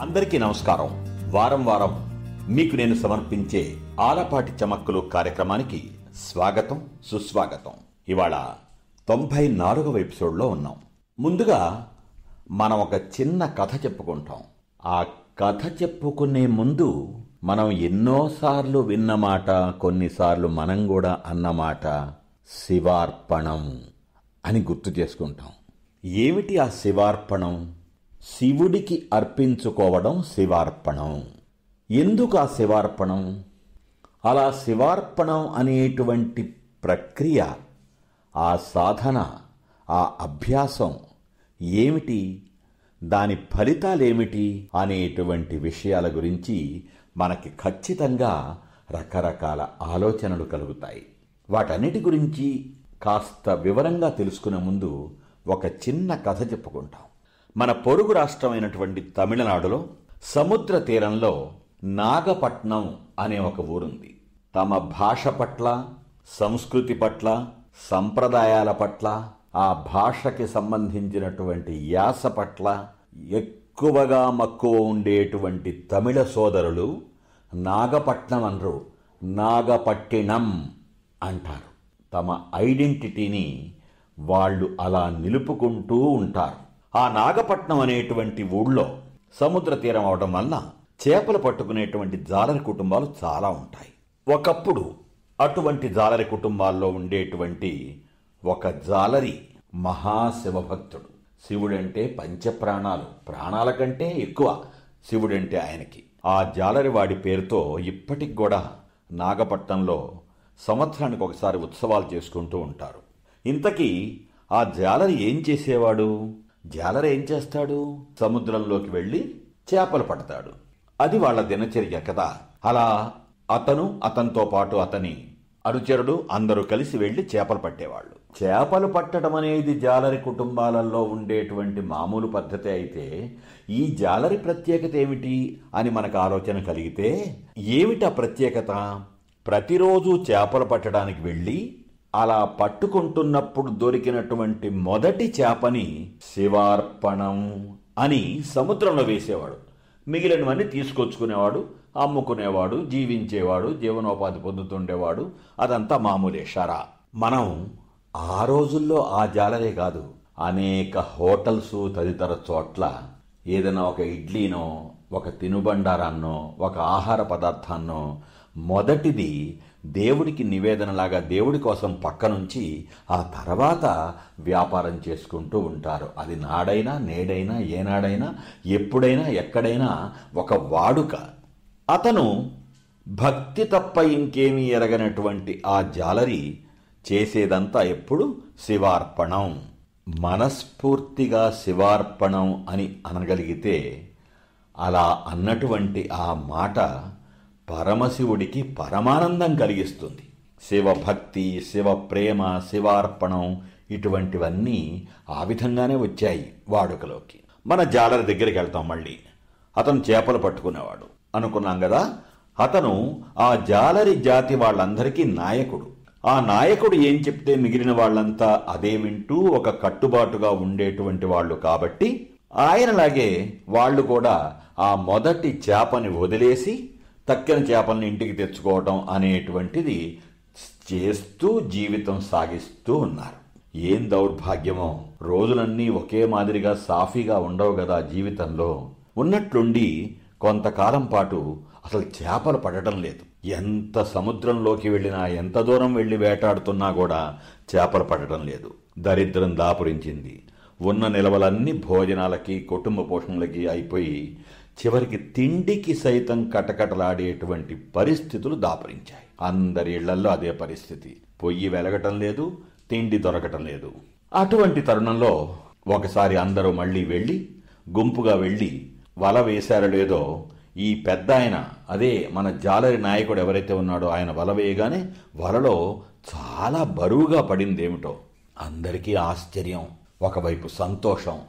అందరికీ నమస్కారం. వారం వారం మీకు నేను సమర్పించే ఆలపాటి చమక్కులు కార్యక్రమానికి స్వాగతం సుస్వాగతం. ఇవాళ తొంభై నాలుగవ ఎపిసోడ్లో ఉన్నాం. ముందుగా మనం ఒక చిన్న కథ చెప్పుకుంటాం. ఆ కథ చెప్పుకునే ముందు మనం ఎన్నోసార్లు విన్నమాట కొన్నిసార్లు మనం కూడా అన్నమాట శివార్పణం అని గుర్తు చేసుకుంటాం. ఏమిటి ఆ శివార్పణం? శివుడికి అర్పించుకోవడం శివార్పణం. ఎందుకు ఆ శివార్పణం? అలా శివార్పణం అనేటువంటి ప్రక్రియ ఆ సాధన ఆ అభ్యాసం ఏమిటి? దాని ఫలితాలేమిటి? అనేటువంటి విషయాల గురించి మనకి ఖచ్చితంగా రకరకాల ఆలోచనలు కలుగుతాయి. వాటన్నిటి గురించి కాస్త వివరంగా తెలుసుకునే ముందు ఒక చిన్న కథ చెప్పుకుంటాం. మన పొరుగు రాష్ట్రమైనటువంటి తమిళనాడులో సముద్ర తీరంలో నాగపట్నం అనే ఒక ఊరుంది. తమ భాష పట్ల సంస్కృతి పట్ల సంప్రదాయాల పట్ల ఆ భాషకి సంబంధించినటువంటి యాస పట్ల ఎక్కువగా మక్కువ ఉండేటువంటి తమిళ సోదరులు నాగపట్నం అనరు నాగపట్టినం అంటారు. తమ ఐడెంటిటీని వాళ్ళు అలా నిలుపుకుంటూ ఉంటారు. ఆ నాగపట్నం అనేటువంటి ఊళ్ళో సముద్ర తీరం అవడం వల్ల చేపలు పట్టుకునేటువంటి జాలరి కుటుంబాలు చాలా ఉంటాయి. ఒకప్పుడు అటువంటి జాలరి కుటుంబాల్లో ఉండేటువంటి ఒక జాలరి మహాశివభక్తుడు. శివుడంటే పంచప్రాణాలు. ప్రాణాల కంటే ఎక్కువ శివుడంటే ఆయనకి. ఆ జాలరి వాడి పేరుతో ఇప్పటికి కూడా నాగపట్నంలో సంవత్సరానికి ఒకసారి ఉత్సవాలు చేసుకుంటూ ఉంటారు. ఇంతకీ ఆ జాలరి ఏం చేసేవాడు? జాలరి ఏం చేస్తాడు? సముద్రంలోకి వెళ్ళి చేపలు పడతాడు. అది వాళ్ళ దినచర్య కదా. అలా అతను అతనితో పాటు అతని అనుచరుడు అందరూ కలిసి వెళ్ళి చేపలు పట్టేవాళ్ళు. చేపలు పట్టడం అనేది జాలరి కుటుంబాలలో ఉండేటువంటి మామూలు పద్ధతి అయితే ఈ జాలరి ప్రత్యేకత ఏమిటి అని మనకు ఆలోచన కలిగితే ఏమిటి ఆ ప్రత్యేకత? ప్రతిరోజు చేపలు పట్టడానికి వెళ్ళి అలా పట్టుకుంటున్నప్పుడు దొరికినటువంటి మొదటి చేపని శివార్పణం అని సముద్రంలో వేసేవాడు. మిగిలినవన్నీ తీసుకొచ్చుకునేవాడు అమ్ముకునేవాడు జీవించేవాడు జీవనోపాధి పొందుతుండేవాడు. అదంతా మామూలే షరా. మనం ఆ రోజుల్లో ఆ జాలరే కాదు. అనేక హోటల్స్ తదితర చోట్ల ఏదైనా ఒక ఇడ్లీనో ఒక తినుబండారాన్నో ఒక ఆహార పదార్థాన్నో మొదటిది దేవుడికి నివేదనలాగా దేవుడి కోసం పక్కనుంచి ఆ తర్వాత వ్యాపారం చేసుకుంటూ ఉంటారు. అది నాడైనా నేడైనా ఏనాడైనా ఎప్పుడైనా ఎక్కడైనా ఒక వాడుక. అతను భక్తి తప్ప ఇంకేమీ ఎరగనటువంటి ఆ జాలరి చేసేదంతా ఎప్పుడు? శివార్పణం. మనస్ఫూర్తిగా శివార్పణం అని అనగలిగితే అలా అన్నటువంటి ఆ మాట పరమశివుడికి పరమానందం కలిగిస్తుంది. శివభక్తి శివ ప్రేమ శివార్పణం ఇటువంటివన్నీ ఆ విధంగానే వచ్చాయి వాడుకలోకి. మన జాలరి దగ్గరికి వెళ్తాం మళ్ళీ. అతను చేపలు పట్టుకునేవాడు. అనుకున్నాం కదా అతను ఆ జాలరి జాతి వాళ్ళందరికీ నాయకుడు. ఆ నాయకుడు ఏం చెప్తే మిగిలిన వాళ్ళంతా అదే వింటూ ఒక కట్టుబాటుగా ఉండేటువంటి వాళ్ళు కాబట్టి ఆయనలాగే వాళ్ళు కూడా ఆ మొదటి చేపని వదిలేసి తక్కిన చేపల్ని ఇంటికి తెచ్చుకోవటం అనేటువంటిది చేస్తూ జీవితం సాగిస్తూ ఉన్నారు. ఏం దౌర్భాగ్యమో? రోజులన్నీ ఒకే మాదిరిగా సాఫీగా ఉండవు కదా జీవితంలో. ఉన్నట్లుండి కొంతకాలం పాటు అసలు చేపలు పడటం లేదు. ఎంత సముద్రంలోకి వెళ్ళినా ఎంత దూరం వెళ్ళి వేటాడుతున్నా కూడా చేపలు పడటం లేదు. దరిద్రం దాపురించింది. ఉన్న నిలవలన్నీ భోజనాలకి కుటుంబ పోషణలకి అయిపోయి చివరికి తిండికి సైతం కటకటలాడేటువంటి పరిస్థితులు దాపరించాయి. అందరి ఇళ్ళల్లో అదే పరిస్థితి. పొయ్యి వెలగటం లేదు తిండి దొరకటం లేదు. అటువంటి తరుణంలో ఒకసారి అందరూ మళ్ళీ వెళ్ళి గుంపుగా వెళ్ళి వల వేశారో లేదో ఈ పెద్ద ఆయన అదే మన జాలరి నాయకుడు ఎవరైతే ఉన్నాడో ఆయన వల వేయగానే వలలో చాలా బరువుగా పడిందేమిటో అందరికీ ఆశ్చర్యం ఒకవైపు సంతోషం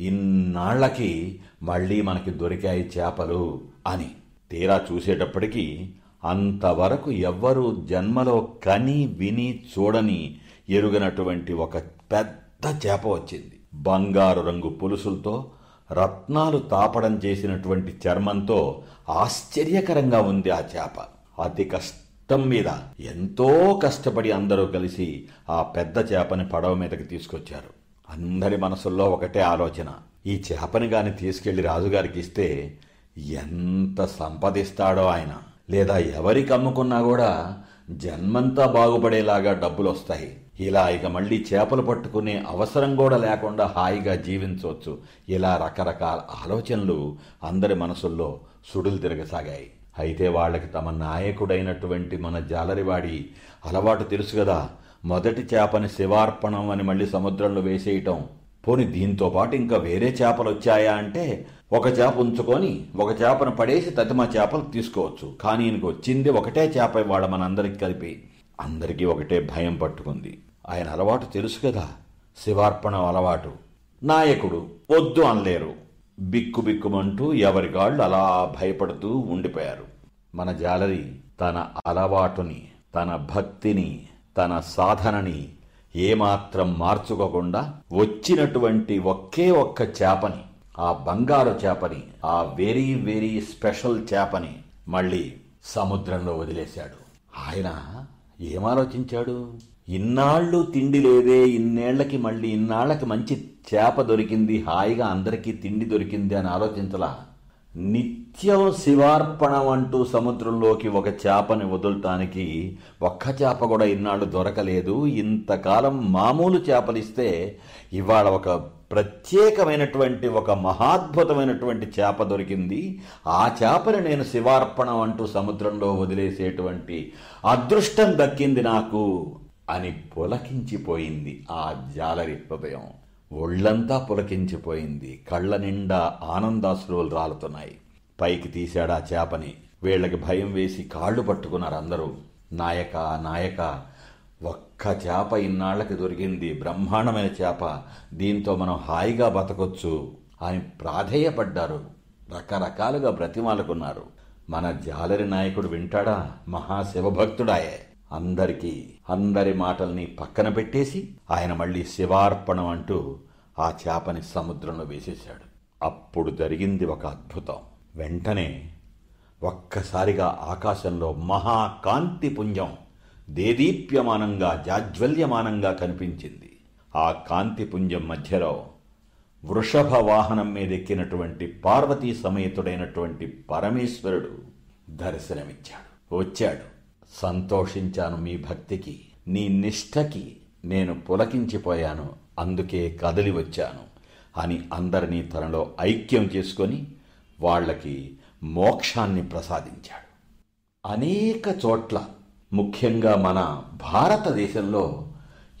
ఇన్నాళ్ళకి మళ్ళీ మనకి దొరికాయి చేపలు అని తీరా చూసేటప్పటికీ అంతవరకు ఎవ్వరూ జన్మలో కని విని చూడని ఎరుగనటువంటి ఒక పెద్ద చేప వచ్చింది. బంగారు రంగు పులుసులతో రత్నాలు తాపడం చేసినటువంటి చర్మంతో ఆశ్చర్యకరంగా ఉంది ఆ చేప. అతి కష్టం మీద ఎంతో కష్టపడి అందరూ కలిసి ఆ పెద్ద చేపని పడవ మీదకి తీసుకొచ్చారు. అందరి మనసుల్లో ఒకటే ఆలోచన. ఈ చేపని గాని తీసుకెళ్ళి రాజుగారికి ఇస్తే ఎంత సంపదిస్తాడో ఆయన. లేదా ఎవరికి అమ్ముకున్నా కూడా జన్మంతా బాగుపడేలాగా డబ్బులు వస్తాయి ఇలా ఇక మళ్ళీ చేపలు పట్టుకునే అవసరం కూడా లేకుండా హాయిగా జీవించవచ్చు ఇలా రకరకాల ఆలోచనలు అందరి మనసుల్లో సుడులు తిరగసాగాయి. అయితే వాళ్ళకి తమ నాయకుడైనటువంటి మన జాలరివాడి అలవాటు తెలుసు కదా. మొదటి చేపని శివార్పణం అని మళ్ళీ సముద్రంలో వేసేయటం. పోని దీంతో పాటు ఇంకా వేరే చేపలు వచ్చాయా అంటే ఒక చేప ఉంచుకొని ఒక చేపను పడేసి తతిమ చేపలు తీసుకోవచ్చు. కానీ ఈయనకు వచ్చింది ఒకటే చేప ఇవాళ మనందరికి కలిపి. అందరికీ ఒకటే భయం పట్టుకుంది. ఆయన అలవాటు తెలుసు కదా శివార్పణం అలవాటు. నాయకుడు వద్దు అనలేరు. బిక్కు బిక్కుమంటూ ఎవరిగాళ్ళు అలా భయపడుతూ ఉండిపోయారు. మన జాలరి తన అలవాటుని తన భక్తిని తన సాధనని ఏమాత్రం మార్చుకోకుండా వచ్చినటువంటి ఒకే ఒక్క చేపని ఆ బంగారు చేపని ఆ వెరీ వెరీ స్పెషల్ చేపని మళ్ళీ సముద్రంలో వదిలేశాడు. ఆయన ఏమాలోచించాడు? ఇన్నాళ్ళు తిండి లేదే ఇన్నేళ్ళకి మళ్ళీ ఇన్నాళ్ళకి మంచి చేప దొరికింది హాయిగా అందరికీ తిండి దొరికింది అని ఆలోచించలా? నిత్యం శివార్పణం అంటూ సముద్రంలోకి ఒక చేపని వదులటానికి ఒక్క చేప కూడా ఇన్నాళ్ళు దొరకలేదు. ఇంతకాలం మామూలు చేపలిస్తే ఇవాళ ఒక ప్రత్యేకమైనటువంటి ఒక మహాద్భుతమైనటువంటి చేప దొరికింది. ఆ చేపని నేను శివార్పణం అంటూ సముద్రంలో వదిలేసేటువంటి అదృష్టం దక్కింది నాకు అని పులకించిపోయింది ఆ జాలరి హృదయం. ఒళ్ళంతా పులకించిపోయింది. కళ్ళ నిండా ఆనందాశ్రువులు రాలుతున్నాయి. పైకి తీశాడా చేపని. వీళ్ళకి భయం వేసి కాళ్ళు పట్టుకున్నారు అందరూ. నాయక నాయక ఒక్క చేప ఇన్నాళ్ళకి దొరికింది. బ్రహ్మాండమైన చేప. దీంతో మనం హాయిగా బతకొచ్చు అని ప్రాధేయపడ్డారు. రకరకాలుగా బ్రతిమాలకున్నారు. మన జాలరి నాయకుడు వింటాడా? మహాశివభక్తుడాయే. అందరికీ అందరి మాటల్ని పక్కన పెట్టేసి ఆయన మళ్ళీ శివార్పణం అంటూ ఆ చేపని సముద్రంలో వేసేశాడు. అప్పుడు జరిగింది ఒక అద్భుతం. వెంటనే ఒక్కసారిగా ఆకాశంలో మహాకాంతి పుంజం దేదీప్యమానంగా జాజ్వల్యమానంగా కనిపించింది. ఆ కాంతి పుంజం మధ్యలో వృషభ వాహనం మీదెక్కినటువంటి పార్వతీ సమేతుడైనటువంటి పరమేశ్వరుడు దర్శనమిచ్చాడు. వచ్చాడు. సంతోషించాను మీ భక్తికి. నీ నిష్ఠకి నేను పులకించిపోయాను. అందుకే కదిలి వచ్చాను అని అందరినీ తనలో ఐక్యం చేసుకొని వాళ్ళకి మోక్షాన్ని ప్రసాదించాడు. అనేక చోట్ల ముఖ్యంగా మన భారతదేశంలో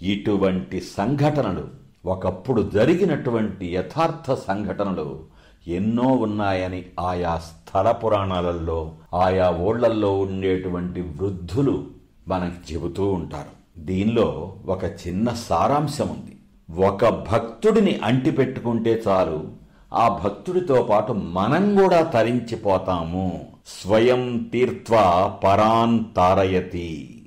ఇటువంటి సంఘటనలు ఒకప్పుడు జరిగినటువంటి యథార్థ సంఘటనలు ఎన్నో ఉన్నాయని ఆయా స్థల పురాణాలలో ఆయా ఓళ్ళల్లో ఉండేటువంటి వృద్ధులు మనకి చెబుతూ ఉంటారు. దీనిలో ఒక చిన్న సారాంశం ఉంది ఒక భక్తుడిని అంటిపెట్టుకుంటే చాలు ఆ భక్తుడితో పాటు మనం కూడా తరించిపోతాము. స్వయం తీర్త్వా పరాన్ తారయతి.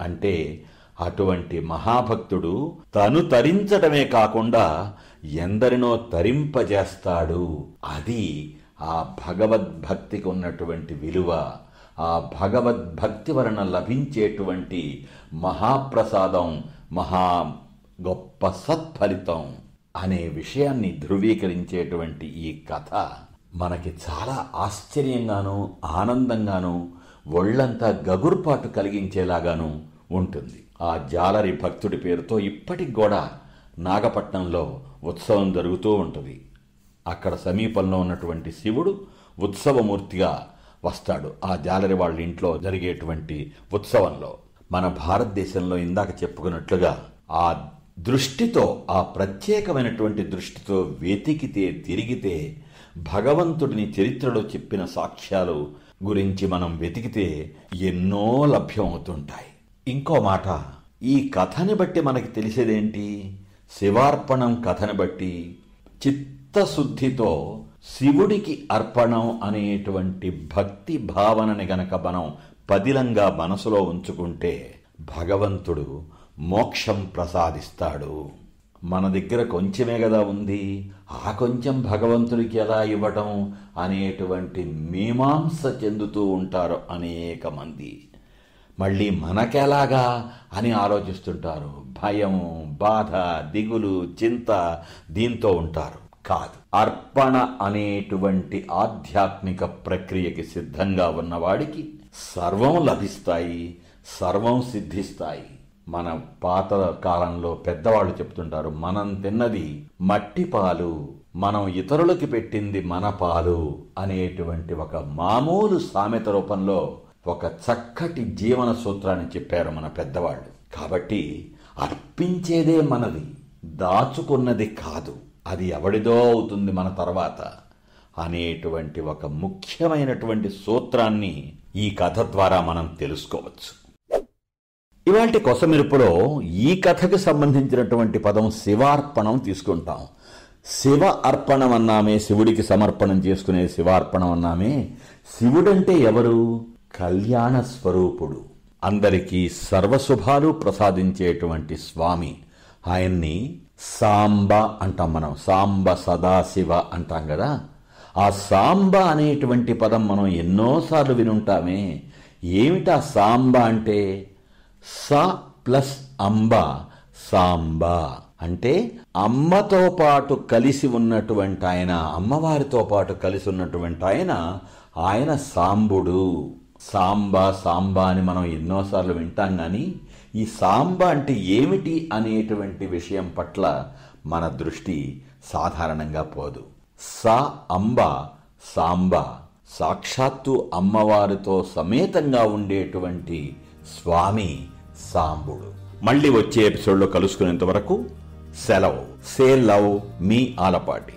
అంటే అటువంటి మహాభక్తుడు తను తరించడమే కాకుండా ఎందరినో తరింపజేస్తాడు. అది ఆ భగవద్భక్తికి ఉన్నటువంటి విలువ. ఆ భగవద్భక్తి వలన లభించేటువంటి మహాప్రసాదం మహా గొప్ప సత్ఫలితం అనే విషయాన్ని ధృవీకరించేటువంటి ఈ కథ మనకి చాలా ఆశ్చర్యంగాను ఆనందంగాను ఒళ్ళంతా గగుర్పాటు కలిగించేలాగాను ఉంటుంది. ఆ జాలరి భక్తుడి పేరుతో ఇప్పటికి కూడా నాగపట్నంలో ఉత్సవం జరుగుతూ ఉంటుంది. అక్కడ సమీపంలో ఉన్నటువంటి శివుడు ఉత్సవమూర్తిగా వస్తాడు ఆ జాలరి వాళ్ళ ఇంట్లో జరిగేటువంటి ఉత్సవంలో. మన భారతదేశంలో ఇందాక చెప్పుకున్నట్లుగా ఆ దృష్టితో ఆ ప్రత్యేకమైనటువంటి దృష్టితో వెతికితే తిరిగితే భగవంతుడిని చరిత్రలో చెప్పిన సాక్ష్యాలు గురించి మనం వెతికితే ఎన్నో లభ్యం అవుతుంటాయి ఇంకో మాట ఈ కథని బట్టి మనకి తెలిసేదేంటి? శివార్పణం కథను బట్టి చిత్తశుద్ధితో శివుడికి అర్పణం అనేటువంటి భక్తి భావనని గనక మనం పదిలంగా మనసులో ఉంచుకుంటే భగవంతుడు మోక్షం ప్రసాదిస్తాడు. మన దగ్గర కొంచెమే కదా ఉంది. ఆ కొంచెం భగవంతుడికి ఎలా ఇవ్వటం అనేటువంటి మీమాంస చెందుతూ ఉంటారు అనేక మంది. మళ్ళీ మనకెలాగా అని ఆలోచిస్తుంటారు. భయం బాధ దిగులు చింత దీంతో ఉంటారు. కాదు. అర్పణ అనేటువంటి ఆధ్యాత్మిక ప్రక్రియకి సిద్ధంగా ఉన్నవాడికి సర్వం లభిస్తాయి సర్వం సిద్ధిస్తాయి. మన పాత కాలంలో పెద్దవాళ్ళు చెప్తుంటారు మనం తిన్నది మట్టి పాలు మనం ఇతరులకి పెట్టింది మన పాలు అనేటువంటి ఒక మామూలు సామెత రూపంలో ఒక చక్కటి జీవన సూత్రాన్ని చెప్పారు మన పెద్దవాళ్ళు. కాబట్టి అర్పించేదే మనది దాచుకున్నది కాదు. అది ఎవడిదో అవుతుంది మన తర్వాత. అనేటువంటి ఒక ముఖ్యమైనటువంటి సూత్రాన్ని ఈ కథ ద్వారా మనం తెలుసుకోవచ్చు. ఇవాటి కొసమెరుపులో ఈ కథకు సంబంధించినటువంటి పదం శివార్పణం తీసుకుంటాం. శివ అర్పణం అన్నామే శివుడికి సమర్పణం చేసుకునే శివార్పణం అన్నామే శివుడంటే ఎవరు? కళ్యాణ స్వరూపుడు. అందరికీ సర్వశుభాలు ప్రసాదించేటువంటి స్వామి. ఆయన్ని సాంబ అంటాం మనం. సాంబ సదాశివ అంటాం కదా. ఆ సాంబ అనేటువంటి పదం మనం ఎన్నోసార్లు వినుంటామే. ఏమిటా సాంబ అంటే? స ప్లస్ అంబ. సాంబ అంటే అమ్మతో పాటు కలిసి ఉన్నటువంటి ఆయన అమ్మవారితో పాటు కలిసి ఉన్నటువంటి ఆయన ఆయన సాంబుడు. సాంబ సాంబా అని మనం ఎన్నోసార్లు వింటాం కానీ ఈ సాంబ అంటే ఏమిటి అనేటువంటి విషయం పట్ల మన దృష్టి సాధారణంగా పోదు. సా అంబ సాంబ సాక్షాత్తు అమ్మవారితో సమేతంగా ఉండేటువంటి స్వామి సాంబుడు. మళ్ళీ వచ్చే ఎపిసోడ్లో కలుసుకునేంత వరకు సెలవు. సే లవ్ మీ ఆలపాటి.